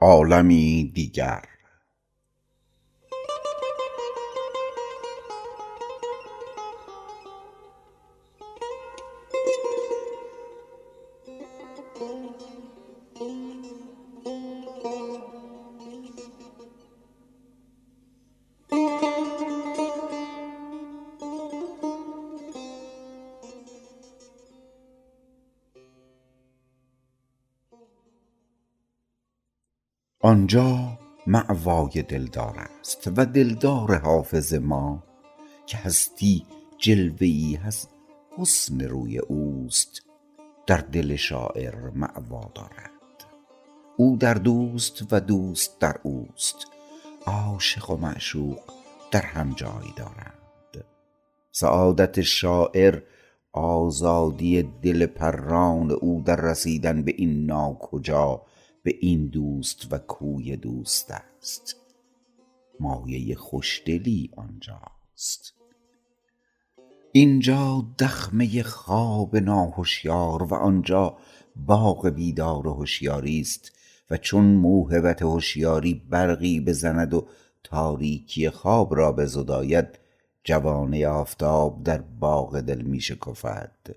عالمی دیگر. آنجا مأوای دلدار است و دلدار حافظ ما که هستی جلوه ای از حسن روی اوست در دل شاعر مأوا دارد. او در دوست و دوست در اوست عاشق و معشوق در هم جای دارند سعادت شاعر آزادی دل پران او در رسیدن به این ناکجا به این دوست و کوی دوست است. مایه خوشدلی آنجاست. اینجا دخمه خواب ناهشیار و آنجا باغ بیدار و هشیاری است و چون موهبت هشیاری برقی بزند و تاریکی خواب را بزداید جوانه آفتاب در باغ دل می شکفد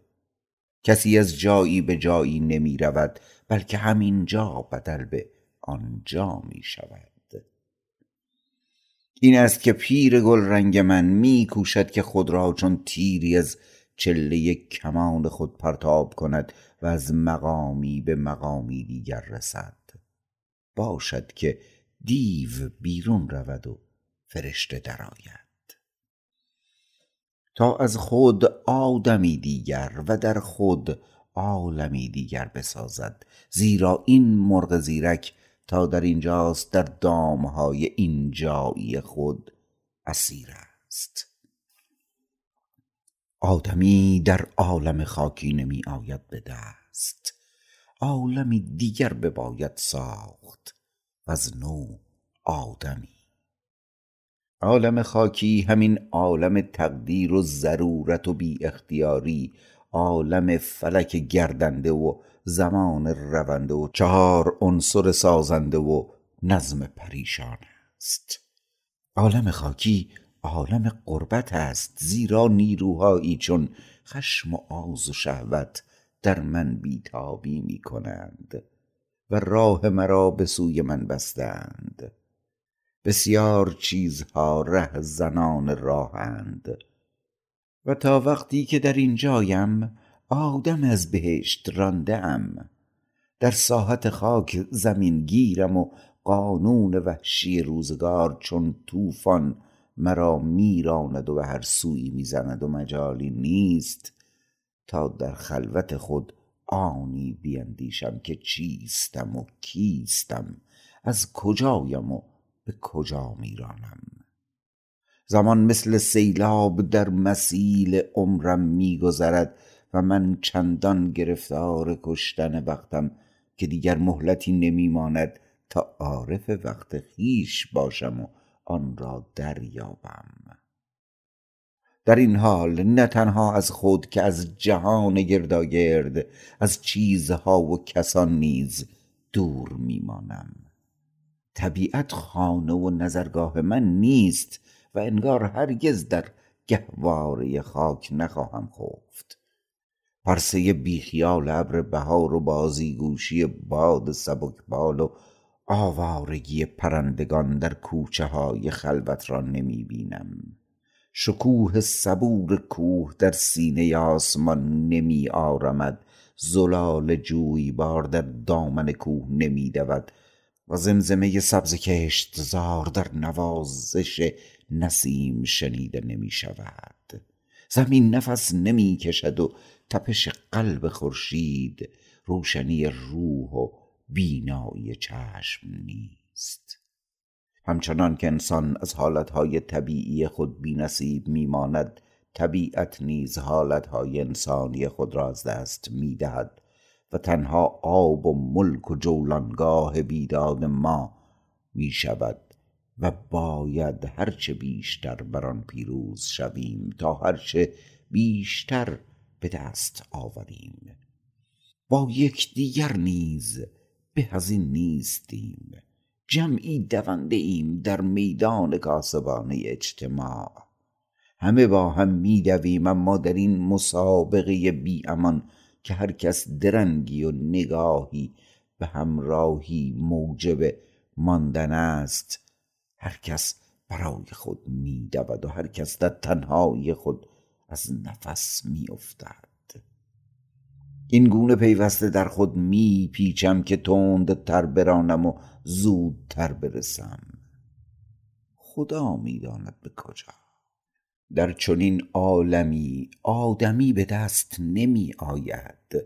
کسی از جایی به جایی نمی رود بلکه همینجا بدل به آنجا می شود این است که پیر گل رنگ من می کوشد که خود را چون تیری از چله کمان خود پرتاب کند و از مقامی به مقامی دیگر رسد. باشد که دیو بیرون رود و فرشته درآید. تا از خود آدمی دیگر و در خود عالمی دیگر بسازد. زیرا این مرغ زیرک تا در اینجاست در دامهای اینجایی خود اسیر است. آدمی در عالم خاکی نمی آید به دست. عالمی دیگر بباید ساخت وز نو آدمی. عالم خاکی همین عالم تقدیر و ضرورت و بی اختیاری عالم فلک گردنده و زمان رونده و چهار عنصر سازنده و نظم پریشان است. عالم خاکی عالم غربت است زیرا نیروهایی چون خشم و آز و شهوت در من بیتابی می کنند و راه مرا به سوی من بستند. بسیار چیزها ره زنان راهند. و تا وقتی که در اینجایم آدم از بهشت رانده ام در ساحت خاک زمین گیرم و قانون وحشی روزگار چون طوفان مرا میراند و به هر سویی می‌زند و مجالی نیست تا در خلوت خود آنی بیندیشم که چیستم و کیستم از کجایم و به کجا میرانم. زمان مثل سیلاب در مسیل عمرم میگذرد و من چندان گرفتار کشتن وقتم که دیگر مهلتی نمیماند تا عارف وقت خویش باشم و آن را دریابم. در این حال نه تنها از خود که از جهان گرداگرد از چیزها و کسان نیز دور میمانم. طبیعت خانه و نظرگاه من نیست و انگار هرگز در گهواره خاک نخواهم خفت. پرسه بیخیال ابر بهار و بازیگوشی باد سبکبال و آوارگی پرندگان در کوچه های خلوت را نمی بینم. شکوه صبور کوه در سینه آسمان نمی آرمد. زلال جویبار در دامن کوه نمی دود و زمزمه سبز کشتزار در نوازش نسیم شنیده نمی شود زمین نفس نمی کشد و تپش قلب خورشید روشنی روح و بینایی چشم نیست. همچنان که انسان از حالتهای طبیعی خود بی نصیب میماند طبیعت نیز حالتهای انسانی خود را از دست می‌دهد و تنها آب و ملک و جولانگاه بیداد ما می شود و باید هرچه بیشتر بر آن پیروز شویم تا هرچه بیشتر به دست آوریم. با یکدیگر نیز به از این نیستیم. جمعی دونده ایم در میدان کاسبانه اجتماع. همه با هم میدویم اما در این مسابقه بی امان که هر کس درنگی و نگاهی به همراهی موجب ماندن است هر کس برای خود میدود و هر کس در تنهایی خود از نفس میافتد. این گونه پیوسته در خود می پیچم که تند تر برانم و زودتر برسم. خدا می‌داند به کجا. در چنین عالمی آدمی به دست نمی آید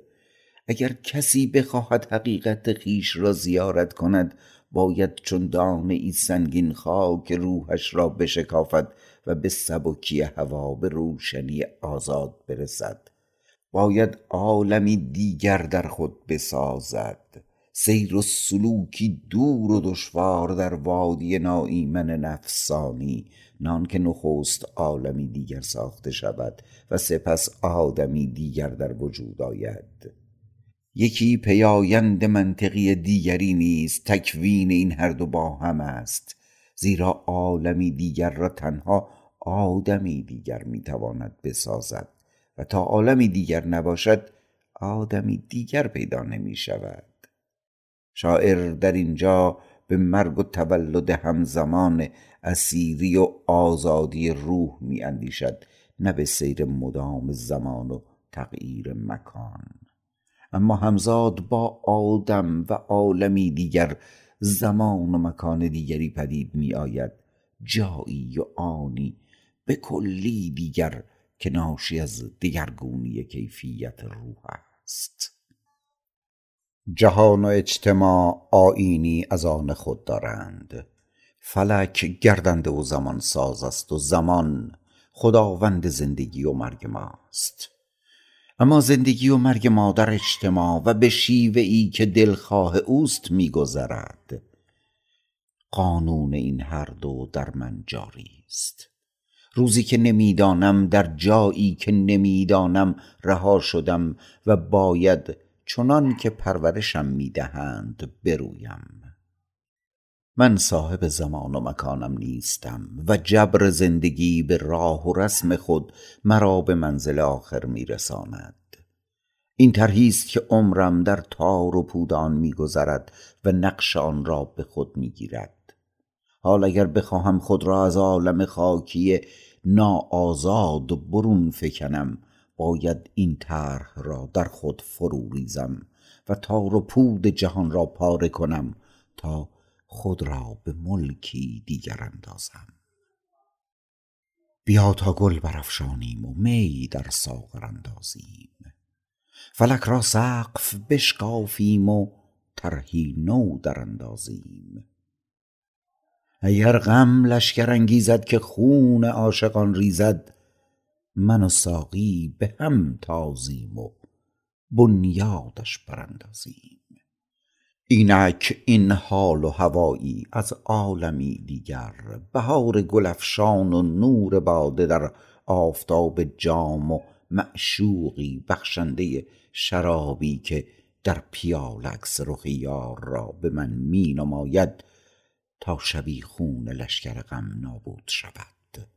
اگر کسی بخواهد حقیقت خویش را زیارت کند باید چون دانه ای سنگین خاک روحش را بشکافد و به سبکی هوا به روشنی آزاد برسد. باید عالمی دیگر در خود بسازد. سیر و سلوکی دور و دشوار در وادی ناایمن نفسانی. نان که نخست عالمی دیگر ساخته شود و سپس آدمی دیگر در وجود آید. یکی پیایند منطقی دیگری نیست تکوین این هر دو با هم است زیرا عالمی دیگر را تنها آدمی دیگر می‌تواند بسازد و تا عالمی دیگر نباشد آدمی دیگر پیدا نمی شود شاعر در اینجا به مرگ و تولد همزمان اسیری و آزادی روح می اندیشد نه به سیر مدام زمان و تغییر مکان. اما همزاد با آدم و عالمی دیگر زمان و مکان دیگری پدید می آید جایی و آنی به کلی دیگر که ناشی از دگرگونی کیفیت روح است. جهان و اجتماع آینی از آن خود دارند. فلک گردنده و زمان ساز است و زمان خداوند زندگی و مرگ ماست. اما زندگی و مرگ ما در اجتماع و به شیوه ای که دلخواه اوست میگذرد. قانون این هر دو در من جاری است. روزی که نمی‌دانم در جایی که نمی‌دانم رها شدم و باید چنان که پرورشم می‌دهند برویم. من صاحب زمان و مکانم نیستم و جبر زندگی به راه و رسم خود مرا به منزل آخر میرساند. این طرحی است که عمرم در تار و پودان میگذرد و نقش آن را به خود می‌گیرد. حال اگر بخواهم خود را از عالم خاکی ناآزاد برون فکنم باید این طرح را در خود فرو ریزم و تار و پود جهان را پاره کنم تا خود را به ملکی دیگر اندازم. بیا تا گل برافشانیم و می در ساغر اندازیم. فلک را سقف بشکافیم و طرحی نو در اندازیم. اگر غم لشکر انگیزد که خون عاشقان ریزد من و ساقی به هم تازیم و بنیادش براندازیم. اینک این حال و هوایی از عالمی دیگر. بهار گل افشان و نور باده در آفتاب جام و معشوقی بخشنده شرابی که در پیاله عکس رخ یار را به من می نماید تا شبیخون لشکر غم نابود شود.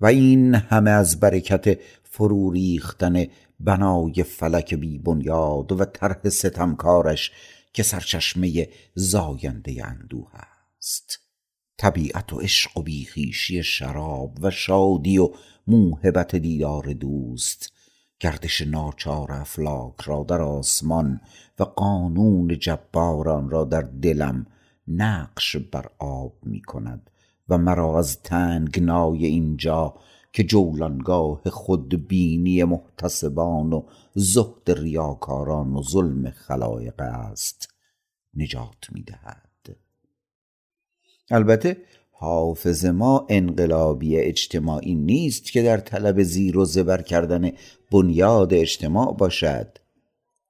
و این همه از برکت فرو ریختن بنای فلک بی بنیاد و طرح ستمکارش که سرچشمه زاینده اندوه است. طبیعت و عشق و بیخیشی شراب و شادی و موهبت دیدار دوست. گردش ناچار افلاک را در آسمان و قانون جباران را در دلم نقش بر آب می کند و مرا از تنگنای اینجا که جولانگاه خودبینی محتسبان و زهد ریاکاران و ظلم خلایق است نجات می دهد البته حافظ ما انقلابی اجتماعی نیست که در طلب زیر و زبر کردن بنیاد اجتماع باشد.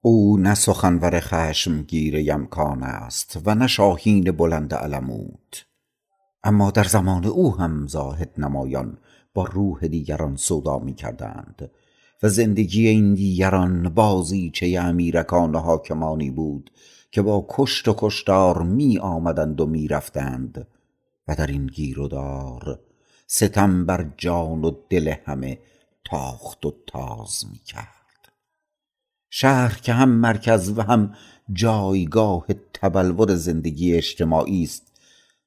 او نه سخنور خشمگیر یمکان است و نه شاهین بلند علمود اما در زمان او هم زاهد نمایان با روح دیگران سودا می کردند و زندگی این دیگران بازیچه امیرکان و حاکمانی بود که با کشت و کشتار می آمدند و می رفتند و در این گیر و دار ستم بر جان و دل همه تاخت و تاز می کرد شهر که هم مرکز و هم جایگاه تبلور زندگی اجتماعی است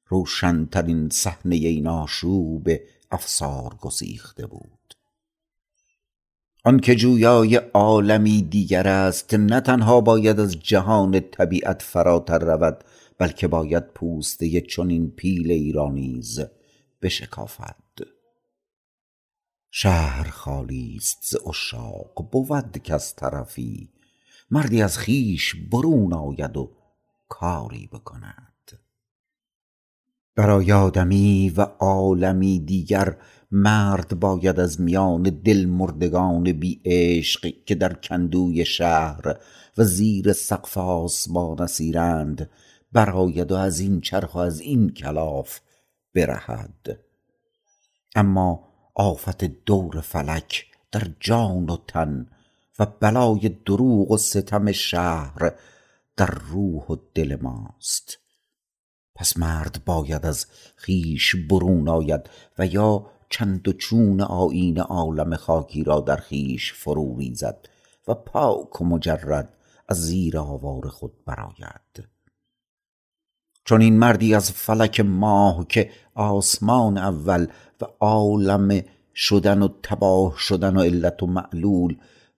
روشنترین صحنه این آشوب افسار گسیخته بود. آنکه جویای عالمی دیگر است نه تنها باید از جهان طبیعت فراتر رود بلکه باید پوسته چنین پیل ایرانیز بشکافد. شهر خالی است ز عشاق بود کز طرفی. مردی از خویش برون آید و کاری بکند. برای آدمی و عالمی دیگر مرد باید از میان دل مردگان بی عشق که در کندوی شهر و زیر سقف آسمان اسیرند برآید و از این چرخ و از این کلاف برهد. اما آفت دور فلک در جان و تن و بلای دروغ و ستم شهر در روح و دل ماست. پس مرد باید از خویش برون آید و یا چند و چون آیین عالم خاکی را در خویش فرو ریزد و پاک و مجرد از زیر آوار خود برآید. چون این مردی از فلک ماه که آسمان اول و عالم شدن و تباه شدن و علت و معلول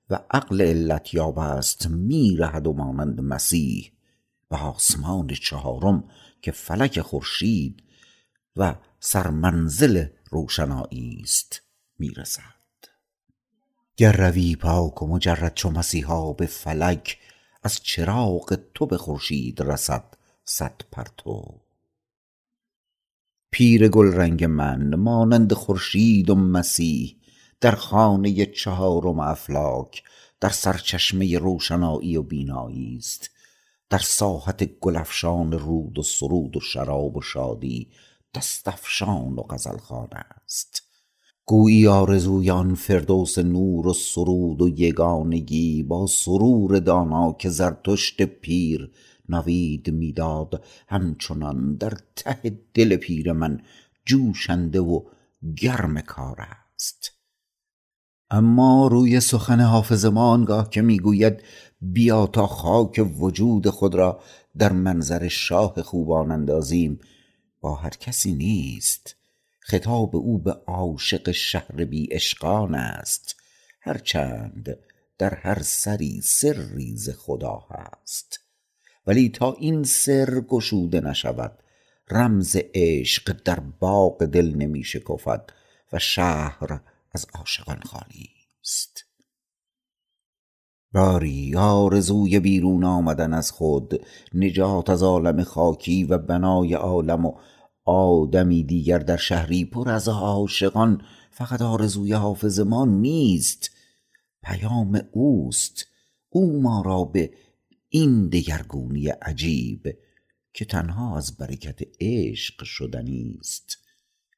و عقل علت یاب است می رهد و مانند مسیح و آسمان چهارم که فلک خورشید و سرمنزل روشنایی است می‌رسد. گر روی پاک و مجرد چو مسیحا به فلک از چراغ تو به خورشید رسد صد پرتو. پیر گل رنگ من مانند خورشید و مسیح در خانه چهارم افلاک در سرچشمه روشنایی و بینایی است. در ساحت گل افشان رود و سرود و شراب و شادی دست افشان و غزلخوان است. گویی آرزوی آن فردوس نور و سرود و یگانگی با سرور دانا که زرتشت پیر نوید می‌داد همچنان در ته دل پیر من جوشنده و گرم کار است. اما روی سخن حافظ ما آنگاه که می‌گوید بیا تا خاک وجود خود را در منظر شاه خوبان اندازیم. با هر کسی نیست. خطاب او به عاشق شهر بی اشقان است. هرچند در هر سری سری ز خدا هست. ولی تا این سر گشوده نشود رمز عشق در باغ دل نمی شکفد و شهر از عاشقان خالی است. باری آرزوی بیرون آمدن از خود نجات از عالم خاکی و بنای عالم و آدمی دیگر در شهری پر از عاشقان فقط آرزوی حافظ ما نیست. پیام اوست. او ما را به این دگرگونی عجیب که تنها از برکت عشق شدنی است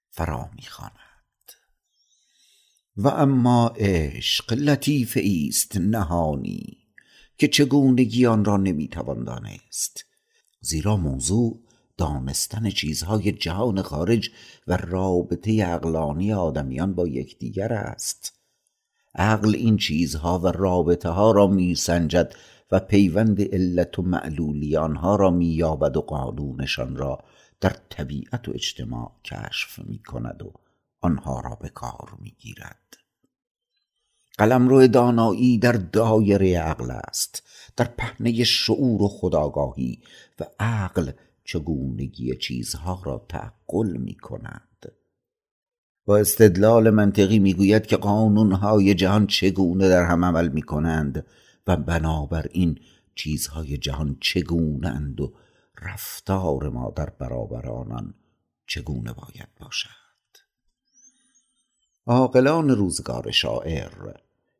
فرا می‌خواند. و اما عشق لطیف است نهانی که چگونگی آن را نمی‌توان دانست. زیرا موضوع دانستن چیزهای جهان خارج و رابطه عقلانی آدمیان با یکدیگر است. عقل این چیزها و رابطه ها را میسنجد و پیوند علت و معلولی آنها را مییابد و قانونشان را در طبیعت و اجتماع کشف می‌کند و آنها را به کار می‌گیرد. قلمرو دانایی در دایره عقل است در پهنه شعور و خداگاهی و عقل چگونگی چیزها را تعقل می کند با استدلال منطقی می‌گوید که قانونهای جهان چگونه در هم عمل می کنند و بنابراین چیزهای جهان چگونه اند و رفتار ما در برابر آنان چگونه باید باشد. عاقلان روزگار شاعر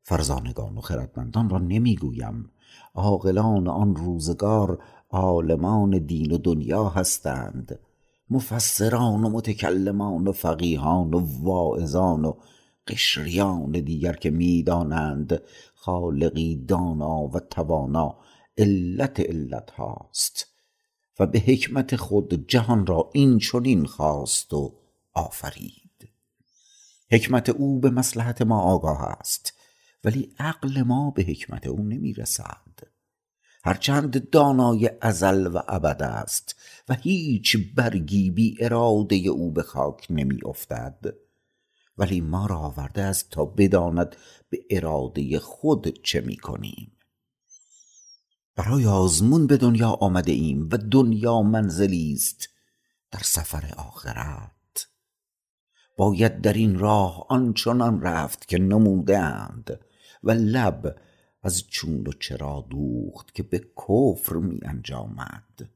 فرزانگان و خردمندان را نمی‌گویم. عاقلان آن روزگار عالمان دین و دنیا هستند. مفسران و متکلمان و فقیهان و واعظان و قشریان دیگر که می‌دانند خالقی دانا و توانا علت علت هاست. و به حکمت خود جهان را این چنین خواست و آفرید. حکمت او به مسلحت ما آگاه است. ولی عقل ما به حکمت او نمی‌رسد. هرچند دانای ازل و ابد است و هیچ برگی بی اراده او به خاک نمی افتد ولی ما را آورده است تا بداند به اراده خود چه می کنیم برای آزمون به دنیا آمده ایم و دنیا منزلی است. در سفر آخرت باید در این راه آنچنان رفت که نمودند و لب از چون و چرا دوخت که به کفر می انجامد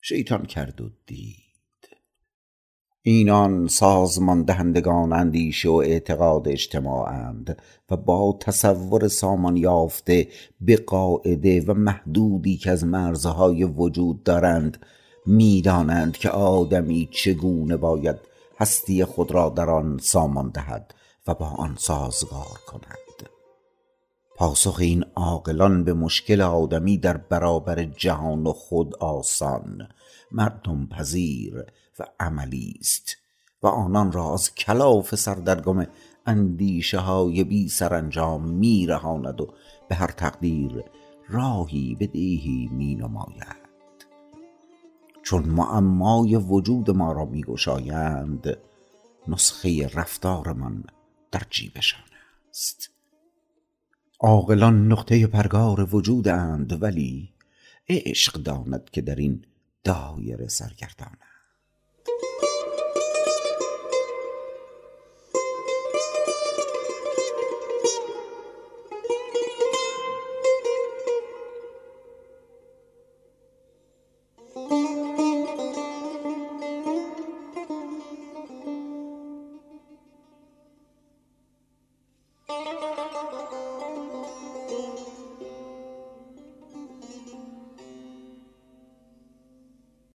شیطان کرد و دید. اینان سازمان دهندگان اندیشه و اعتقاد اجتماعند و با تصور سامان یافته به قاعده و محدودی که از مرزهای وجود دارند می‌دانند که آدمی چگونه باید هستی خود را در آن سامان دهد و با آن سازگار کند. پاسخ این عاقلان به مشکل آدمی در برابر جهان و خود آسان. مردم پذیر و عملی است و آنان را از کلاف سردرگم اندیشه های بی سرانجام می رهاند و به هر تقدیر راهی به دیهی می نماید چون معمای وجود ما را می گشایند نسخه رفتارمان در جیبشان است. عاقلان نقطه پرگار وجودند ولی عشق داند که در این دایره سرگردان